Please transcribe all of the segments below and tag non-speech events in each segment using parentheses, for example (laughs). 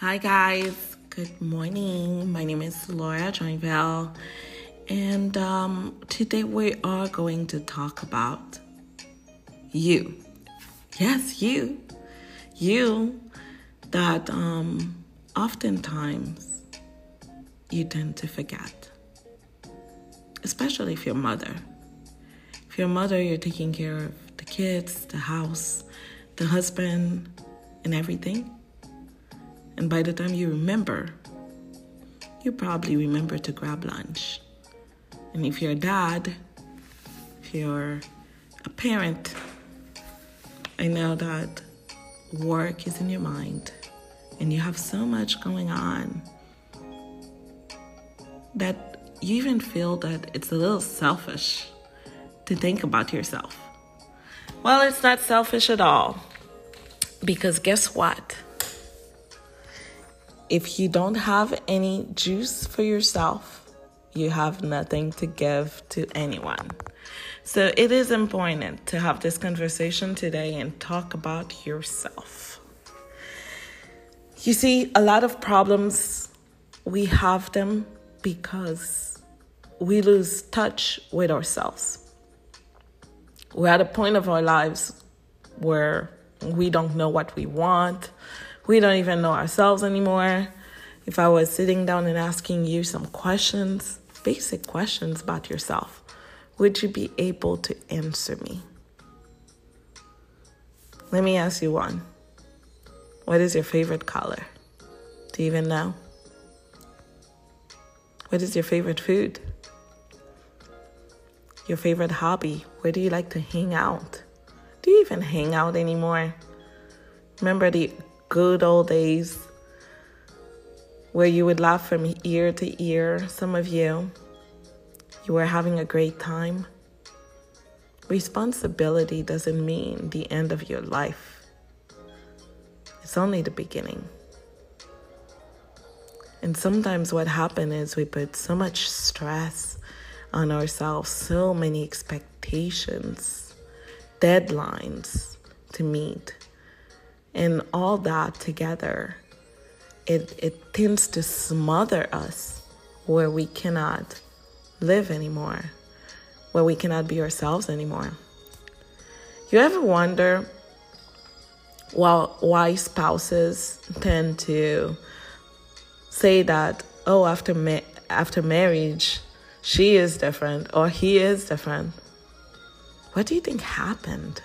Hi, guys. Good morning. My name is Laura Joinville, and um, today we are going to talk about you. Yes, you. You that um, oftentimes you tend to forget, especially if you're a mother. If you're a mother, you're taking care of the kids, the house, the husband, and everything. And by the time you remember, you probably remember to grab lunch. And if you're a dad, if you're a parent, I know that work is in your mind and you have so much going on that you even feel that it's a little selfish to think about yourself. Well, it's not selfish at all. Because guess what? If you don't have any juice for yourself, you have nothing to give to anyone. So it is important to have this conversation today and talk about yourself. You see, a lot of problems, we have them because we lose touch with ourselves. We're at a point of our lives where we don't know what we want. We don't even know ourselves anymore. If I was sitting down and asking you some questions, basic questions about yourself, would you be able to answer me? Let me ask you one. What is your favorite color? Do you even know? What is your favorite food? Your favorite hobby? Where do you like to hang out? Do you even hang out anymore? Remember the good old days where you would laugh from ear to ear? Some of you, you were having a great time. Responsibility doesn't mean the end of your life, it's only the beginning. And sometimes what happens is we put so much stress on ourselves, so many expectations, deadlines to meet. And all that together, it, it tends to smother us where we cannot live anymore, where we cannot be ourselves anymore. You ever wonder well, why spouses tend to say that, oh, after, ma- after marriage, she is different or he is different? What do you think happened?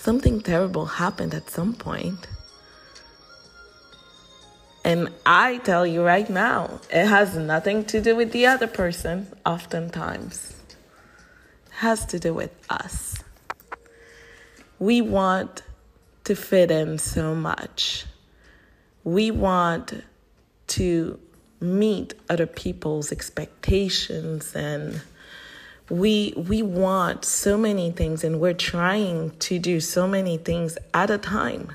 Something terrible happened at some point. And I tell you right now, it has nothing to do with the other person, oftentimes. It has to do with us. We want to fit in so much. We want to meet other people's expectations and we we want so many things and we're trying to do so many things at a time.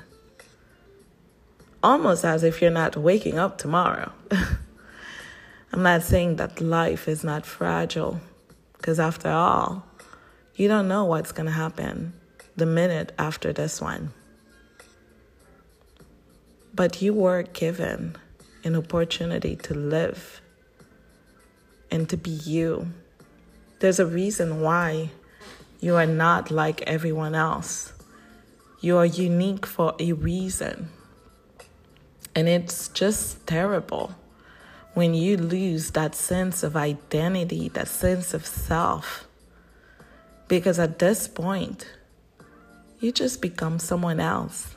Almost as if you're not waking up tomorrow. (laughs) I'm not saying that life is not fragile because after all you don't know what's going to happen the minute after this one. But you were given an opportunity to live and to be you there's a reason why you are not like everyone else. You are unique for a reason. And it's just terrible when you lose that sense of identity, that sense of self. Because at this point, you just become someone else,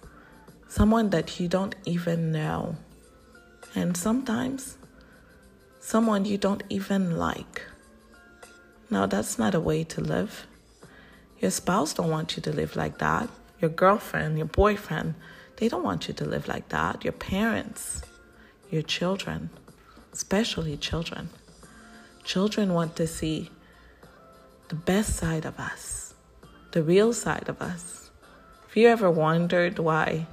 someone that you don't even know. And sometimes, someone you don't even like. No, that's not a way to live. Your spouse don't want you to live like that. Your girlfriend, your boyfriend, they don't want you to live like that. Your parents, your children, especially children. Children want to see the best side of us, the real side of us. Have you ever wondered why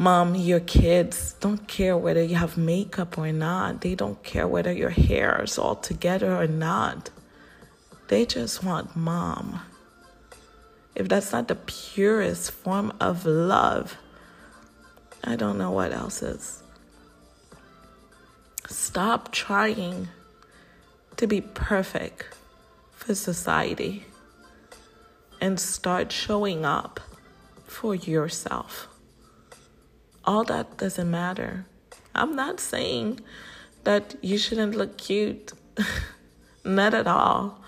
Mom, your kids don't care whether you have makeup or not. They don't care whether your hair is all together or not. They just want mom. If that's not the purest form of love, I don't know what else is. Stop trying to be perfect for society and start showing up for yourself. All that doesn't matter. I'm not saying that you shouldn't look cute, (laughs) not at all.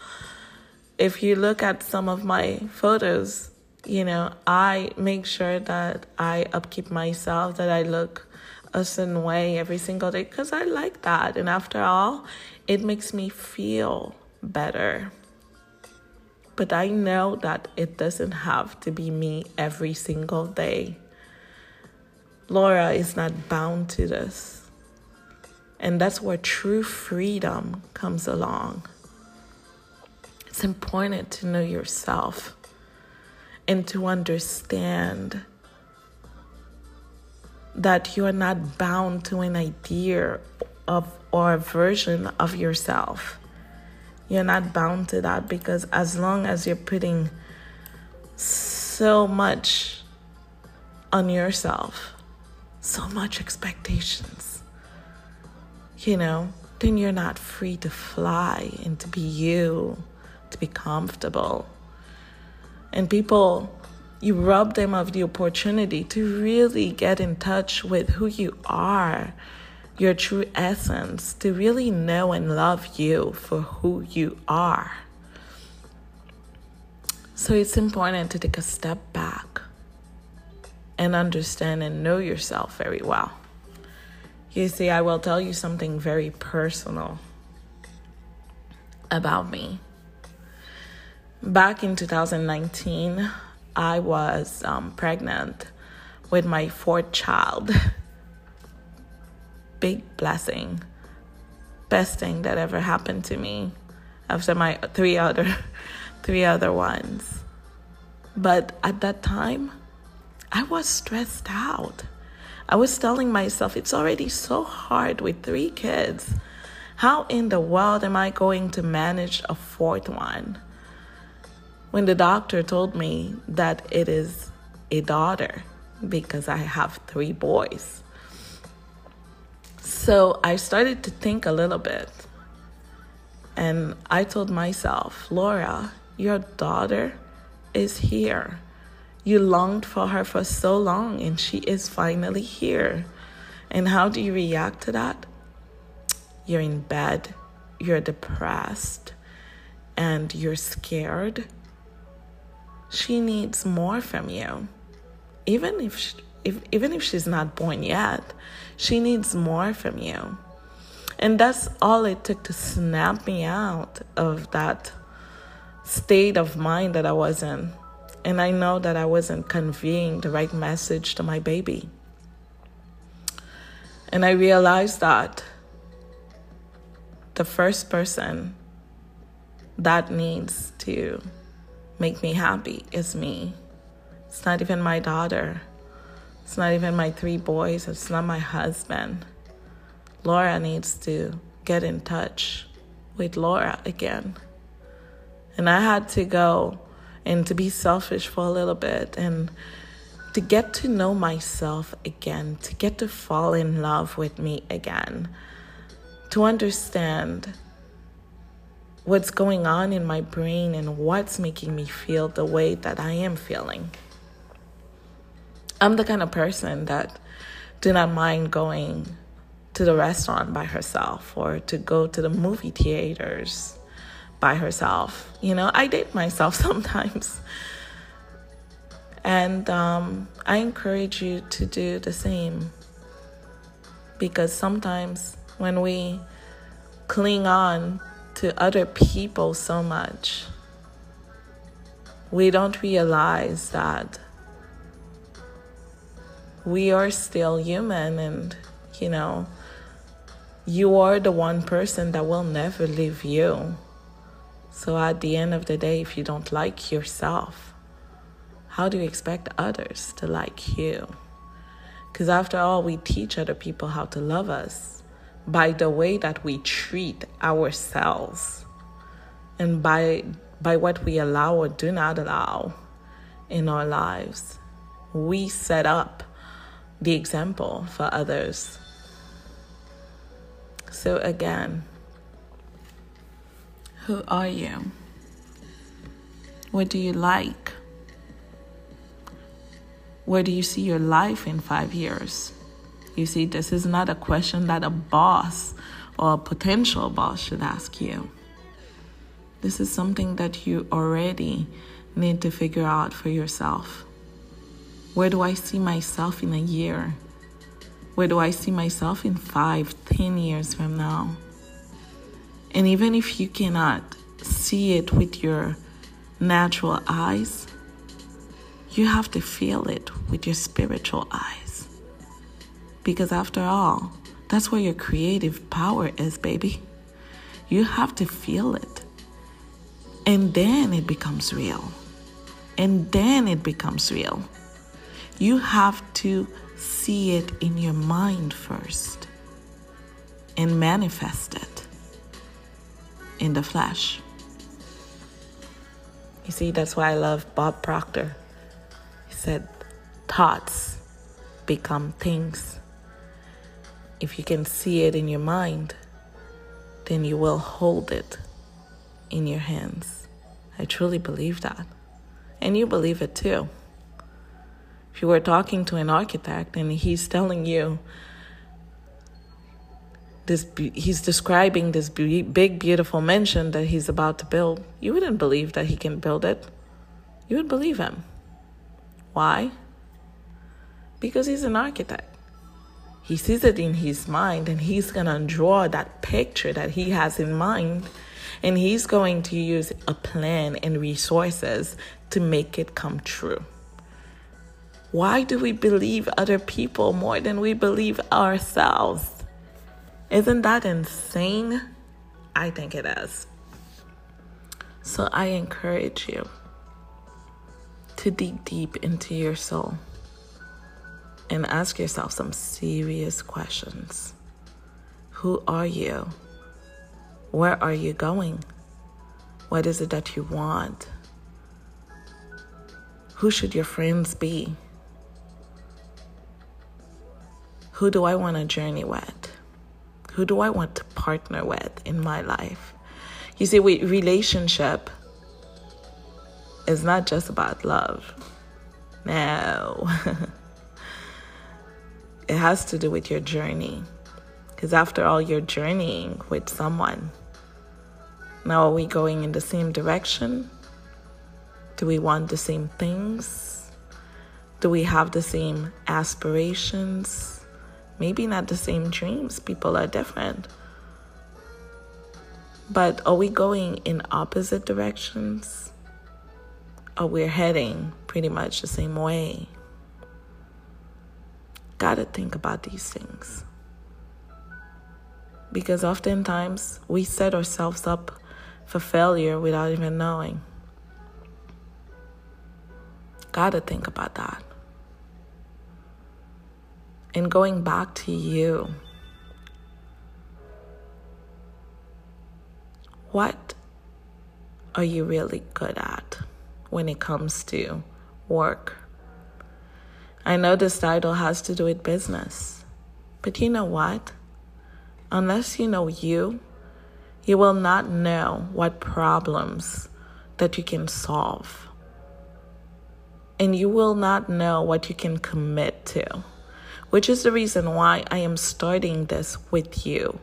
If you look at some of my photos, you know, I make sure that I upkeep myself, that I look a certain way every single day because I like that. And after all, it makes me feel better. But I know that it doesn't have to be me every single day. Laura is not bound to this. And that's where true freedom comes along. It's important to know yourself and to understand that you are not bound to an idea of or a version of yourself. You're not bound to that because as long as you're putting so much on yourself, so much expectations, you know, then you're not free to fly and to be you, to be comfortable. And people, you rob them of the opportunity to really get in touch with who you are your true essence, to really know and love you for who you are. So it's important to take a step back and understand and know yourself very well. You see, I will tell you something very personal about me. Back in 2019, I was um, pregnant with my fourth child. (laughs) big blessing. Best thing that ever happened to me after my three other (laughs) three other ones. But at that time, I was stressed out. I was telling myself it's already so hard with three kids. How in the world am I going to manage a fourth one? When the doctor told me that it is a daughter because I have three boys. So I started to think a little bit. And I told myself, Laura, your daughter is here. You longed for her for so long, and she is finally here. And how do you react to that? You're in bed, you're depressed, and you're scared. She needs more from you. Even if she, if, even if she's not born yet, she needs more from you. And that's all it took to snap me out of that state of mind that I was in. And I know that I wasn't conveying the right message to my baby. And I realized that the first person that needs to make me happy is me. It's not even my daughter. It's not even my three boys, it's not my husband. Laura needs to get in touch with Laura again. And I had to go and to be selfish for a little bit and to get to know myself again, to get to fall in love with me again, to understand what's going on in my brain and what's making me feel the way that I am feeling. I'm the kind of person that do not mind going to the restaurant by herself or to go to the movie theaters by herself. You know, I date myself (laughs) sometimes. And um, I encourage you to do the same. Because sometimes when we cling on to other people so much, we don't realize that we are still human and you know you are the one person that will never leave you so at the end of the day if you don't like yourself how do you expect others to like you because after all we teach other people how to love us by the way that we treat ourselves and by by what we allow or do not allow in our lives we set up the example for others. So, again, who are you? What do you like? Where do you see your life in five years? You see, this is not a question that a boss or a potential boss should ask you. This is something that you already need to figure out for yourself. Where do I see myself in a year? Where do I see myself in five, ten years from now? And even if you cannot see it with your natural eyes, you have to feel it with your spiritual eyes. Because after all, that's where your creative power is, baby. You have to feel it. And then it becomes real. And then it becomes real. You have to see it in your mind first and manifest it in the flesh. You see, that's why I love Bob Proctor. He said, Thoughts become things. If you can see it in your mind, then you will hold it in your hands. I truly believe that. And you believe it too. If you were talking to an architect and he's telling you this he's describing this big beautiful mansion that he's about to build, you wouldn't believe that he can build it. You would believe him. Why? Because he's an architect. He sees it in his mind and he's going to draw that picture that he has in mind and he's going to use a plan and resources to make it come true. Why do we believe other people more than we believe ourselves? Isn't that insane? I think it is. So I encourage you to dig deep into your soul and ask yourself some serious questions. Who are you? Where are you going? What is it that you want? Who should your friends be? Who do I want to journey with? Who do I want to partner with in my life? You see, with relationship is not just about love. No. (laughs) it has to do with your journey. Because after all, you're journeying with someone. Now, are we going in the same direction? Do we want the same things? Do we have the same aspirations? Maybe not the same dreams. People are different. But are we going in opposite directions? Or we're heading pretty much the same way? Gotta think about these things. Because oftentimes we set ourselves up for failure without even knowing. Gotta think about that. And going back to you, what are you really good at when it comes to work? I know this title has to do with business, but you know what? Unless you know you, you will not know what problems that you can solve. And you will not know what you can commit to, which is the reason why I am starting this with you.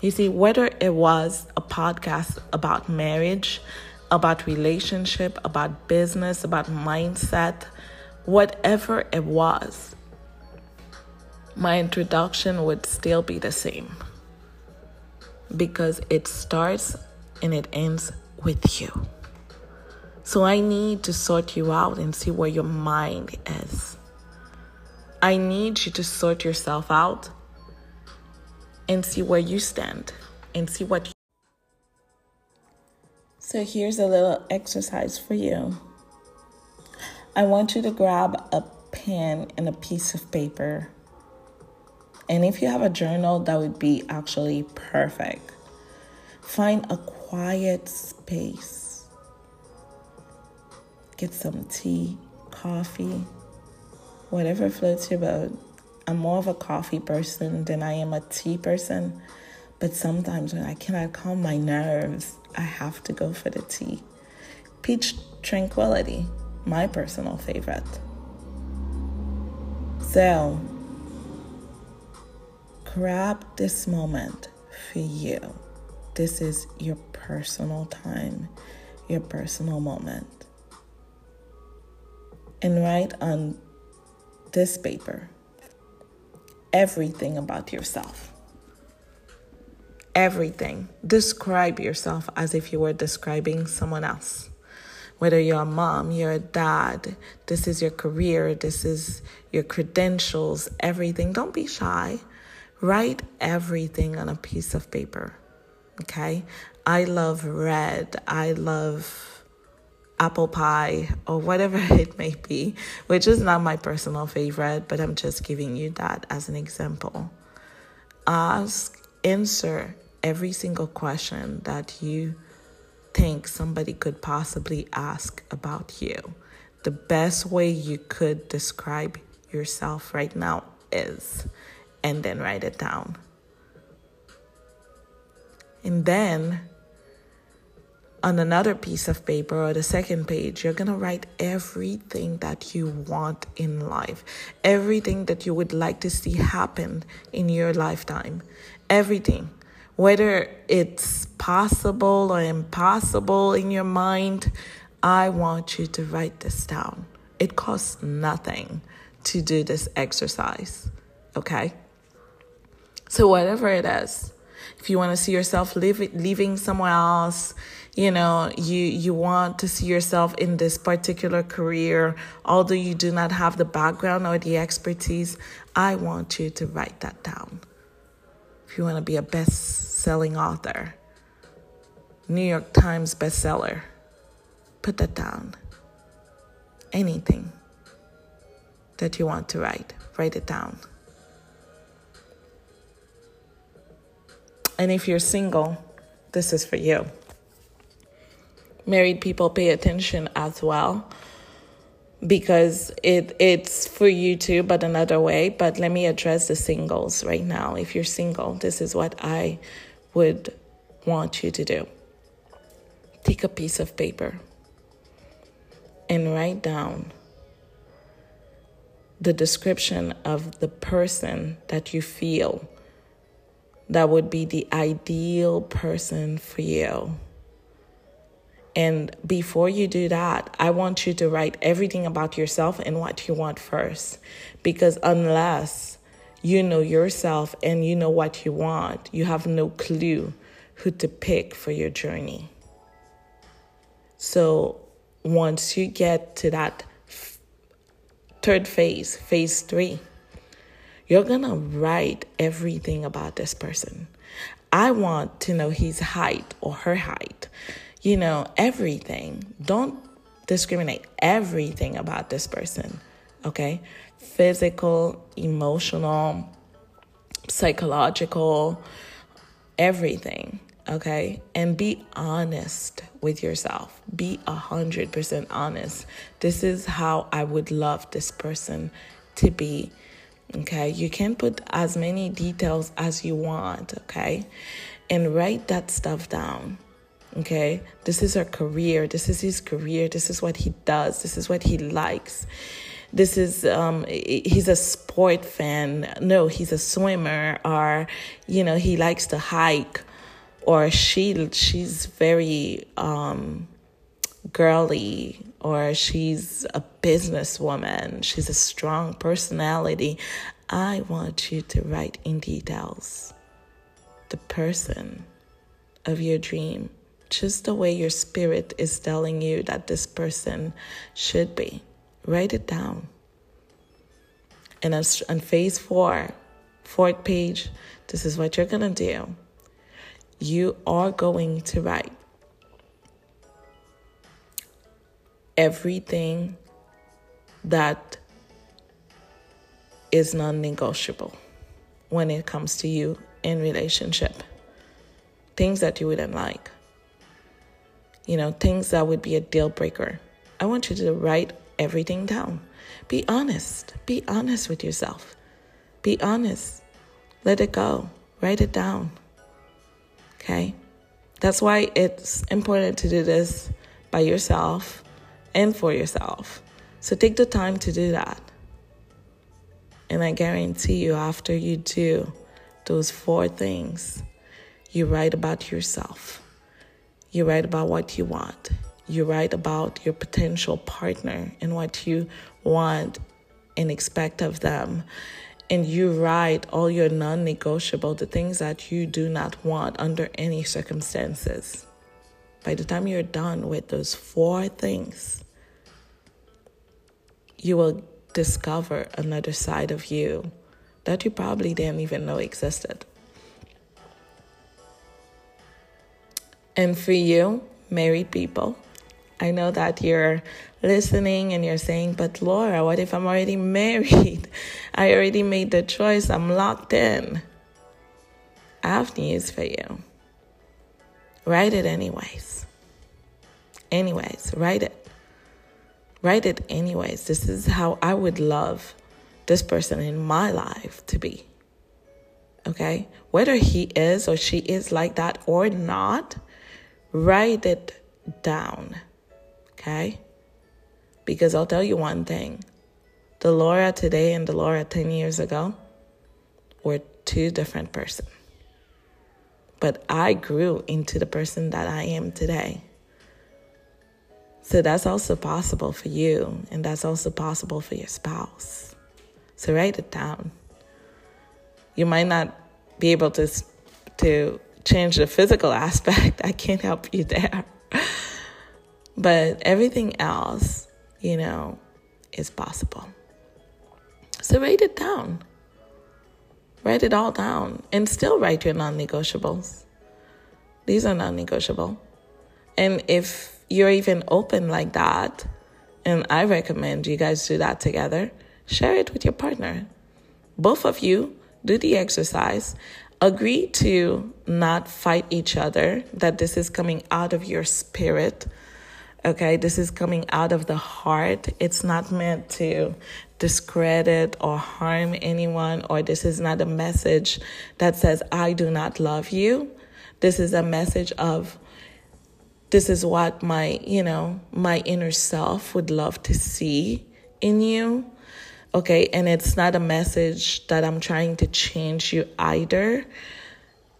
You see, whether it was a podcast about marriage, about relationship, about business, about mindset, whatever it was, my introduction would still be the same because it starts and it ends with you. So I need to sort you out and see where your mind is. I need you to sort yourself out and see where you stand and see what. You- so here's a little exercise for you. I want you to grab a pen and a piece of paper and if you have a journal, that would be actually perfect. Find a quiet space. Get some tea, coffee, whatever floats your boat. I'm more of a coffee person than I am a tea person. But sometimes when I cannot calm my nerves, I have to go for the tea. Peach Tranquility, my personal favorite. So, grab this moment for you. This is your personal time, your personal moment. And write on this paper everything about yourself. Everything. Describe yourself as if you were describing someone else. Whether you're a mom, you're a dad, this is your career, this is your credentials, everything. Don't be shy. Write everything on a piece of paper. Okay? I love red. I love apple pie or whatever (laughs) it may be, which is not my personal favorite, but I'm just giving you that as an example. Ask, answer every single question that you think somebody could possibly ask about you. The best way you could describe yourself right now is, and then write it down. And then on another piece of paper or the second page, you're going to write everything that you want in life, everything that you would like to see happen in your lifetime, everything. Whether it's possible or impossible in your mind, I want you to write this down. It costs nothing to do this exercise, okay? So, whatever it is, if you want to see yourself live, living somewhere else, you know you you want to see yourself in this particular career although you do not have the background or the expertise i want you to write that down. If you want to be a best-selling author new york times bestseller put that down. Anything that you want to write write it down. And if you're single this is for you married people pay attention as well. Because it it's for you too but another way. But let me address the singles right now. If you're single this is what i would want you to do. Take a piece of paper and write down the description of the person that you feel that would be the ideal person for you and before you do that, I want you to write everything about yourself and what you want first. Because unless you know yourself and you know what you want, you have no clue who to pick for your journey. So once you get to that third phase, phase three, you're gonna write everything about this person. I want to know his height or her height you know, everything. Don't discriminate everything about this person, okay? Physical, emotional, psychological, everything, okay? And be honest with yourself. Be a hundred percent honest. This is how I would love this person to be. Okay, you can put as many details as you want, okay? And write that stuff down Okay, this is her career. This is his career. This is what he does. This is what he likes. This is um he's a sport fan. No, he's a swimmer or you know, he likes to hike or she she's very um girly or she's a businesswoman. She's a strong personality. I want you to write in details the person of your dream just the way your spirit is telling you that this person should be. Write it down. And on phase four, fourth page, this is what you're going to do. You are going to write everything that is non negotiable when it comes to you in relationship. Things that you wouldn't like you know, things that would be a deal breaker. I want you to write everything down. Be honest. Be honest with yourself. Be honest. Let it go. Write it down. Okay? That's why it's important to do this by yourself and for yourself. So take the time to do that. And I guarantee you, after you do those four things, you write about yourself, you write about what you want, you write about your potential partner and what you want and expect of them. And you write all your non negotiable, the things that you do not want under any circumstances. By the time you're done with those four things, you will discover another side of you that you probably didn't even know existed. And for you, married people, I know that you're listening and you're saying, but Laura, what if I'm already (laughs) married? I already made the choice, I'm locked in. I have news for you. Write it anyways. Anyways, write it. Write it anyways. This is how I would love this person in my life to be. Okay? Whether he is or she is like that or not, write it down. Okay? Because I'll tell you one thing the Laura today and the Laura 10 years ago were two different persons. But I grew into the person that I am today. So that's also possible for you, and that's also possible for your spouse. So write it down. You might not be able to to change the physical aspect. (laughs) I can't help you there. but everything else, you know, is possible. So write it down. Write it all down and still write your non negotiables. These are non negotiable. And if you're even open like that, and I recommend you guys do that together, share it with your partner. Both of you do the exercise. Agree to not fight each other, that this is coming out of your spirit. Okay, this is coming out of the heart. It's not meant to discredit or harm anyone, or this is not a message that says, I do not love you. This is a message of, this is what my, you know, my inner self would love to see in you. Okay, and it's not a message that I'm trying to change you either.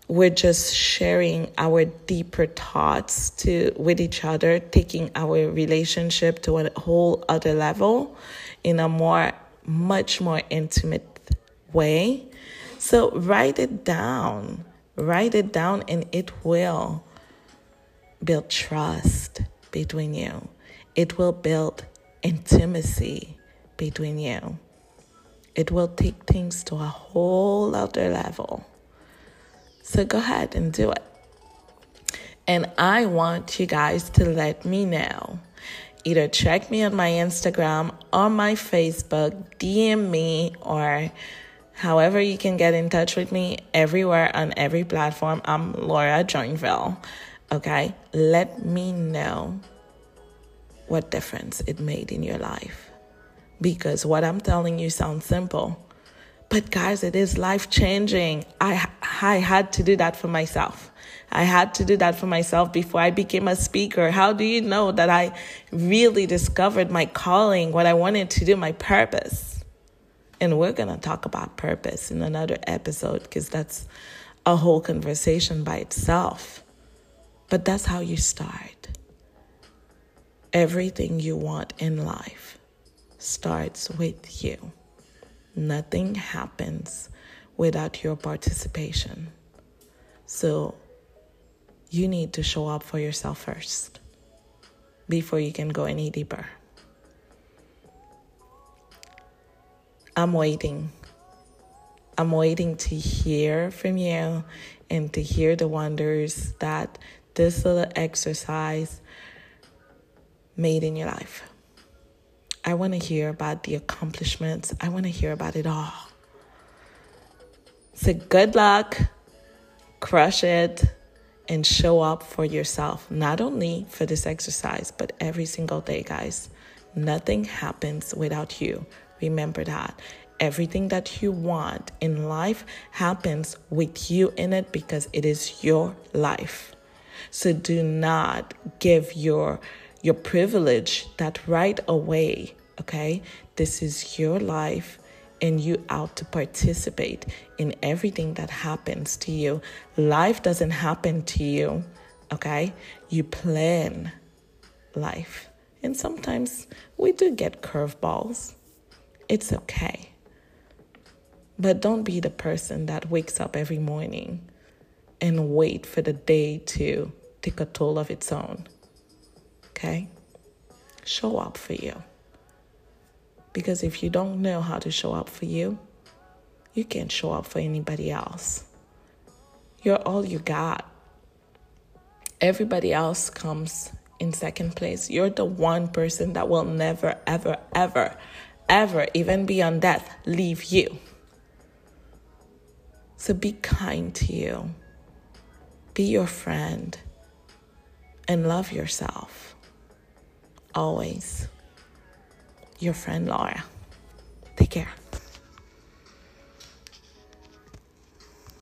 We're just sharing our deeper thoughts to with each other, taking our relationship to a whole other level in a more much more intimate way. So write it down. Write it down and it will build trust between you. It will build intimacy between you. It will take things to a whole other level. So go ahead and do it. And I want you guys to let me know. Either check me on my Instagram or my Facebook, DM me, or however you can get in touch with me everywhere on every platform. I'm Laura Joinville. Okay, let me know what difference it made in your life. Because what I'm telling you sounds simple, but guys, it is life changing. I, I had to do that for myself. I had to do that for myself before I became a speaker. How do you know that I really discovered my calling, what I wanted to do, my purpose? And we're going to talk about purpose in another episode because that's a whole conversation by itself. But that's how you start. Everything you want in life starts with you. Nothing happens without your participation. So you need to show up for yourself first before you can go any deeper. I'm waiting. I'm waiting to hear from you and to hear the wonders that this little exercise made in your life. I want to hear about the accomplishments. I want to hear about it all. So, good luck, crush it, and show up for yourself, not only for this exercise, but every single day, guys. Nothing happens without you. Remember that. Everything that you want in life happens with you in it because it is your life. So do not give your your privilege that right away, okay? This is your life and you out to participate in everything that happens to you. Life doesn't happen to you, okay? You plan life. And sometimes we do get curveballs. It's okay. But don't be the person that wakes up every morning and wait for the day to take a toll of its own. Okay? Show up for you. Because if you don't know how to show up for you, you can't show up for anybody else. You're all you got. Everybody else comes in second place. You're the one person that will never, ever, ever, ever, even beyond death, leave you. So be kind to you, be your friend, and love yourself. Always. Your friend Laura. Take care.